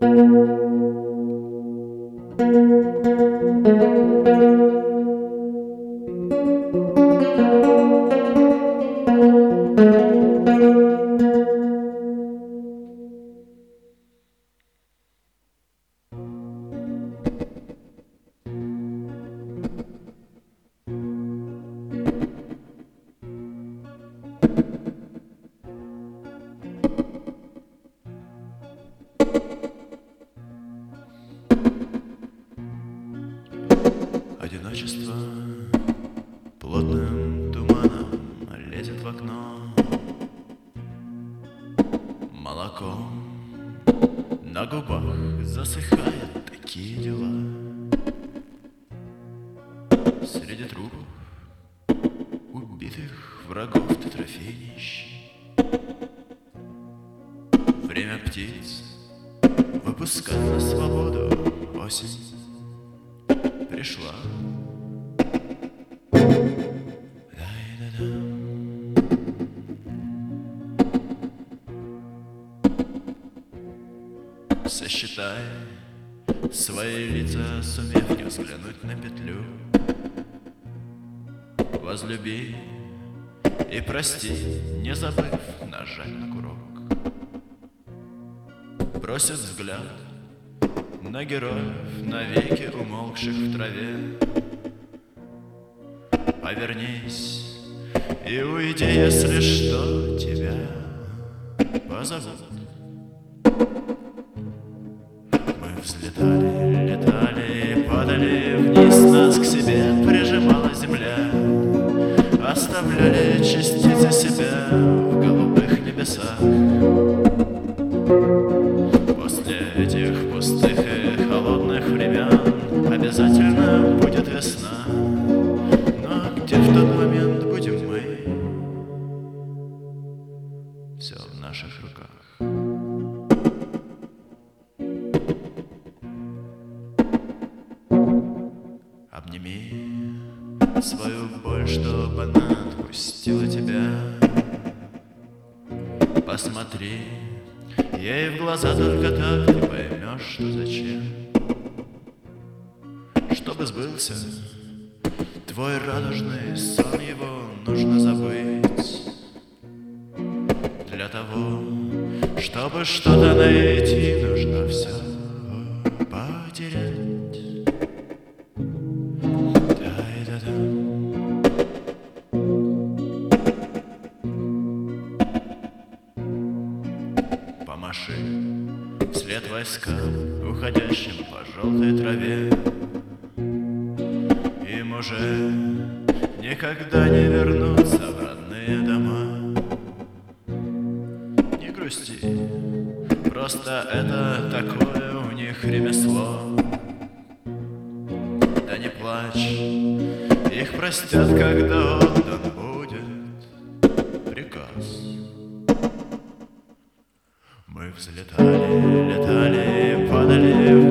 Música одиночество Плотным туманом лезет в окно. Молоком на губах засыхает Такие дела. Среди трупов Убитых врагов ты трофей Время птиц Выпускать на свободу осень. Пришла. Сосчитай свои лица, сумев не взглянуть на петлю. Возлюби и прости, не забыв нажать на курок. Бросит взгляд на героев, навеки умолкших в траве. Повернись и уйди, если что тебя позовут. Взлетали, летали, падали вниз, нас к себе прижимала земля. Оставляли частицы себя в голубых небесах. После этих пустых и холодных времен Обязательно будет весна Но где в тот момент будем мы? Все в наших руках Обними свою боль, чтобы она отпустила тебя. Посмотри Ей в глаза только так ты поймешь, что зачем. Чтобы сбылся твой радужный сон Его нужно забыть. Для того, чтобы что-то найти Нужно все потерять вслед войскам, уходящим по желтой траве. Им уже никогда не вернуться в родные дома. Не грусти, просто это такое у них ремесло. Да не плачь, их простят, когда взлетали, летали, падали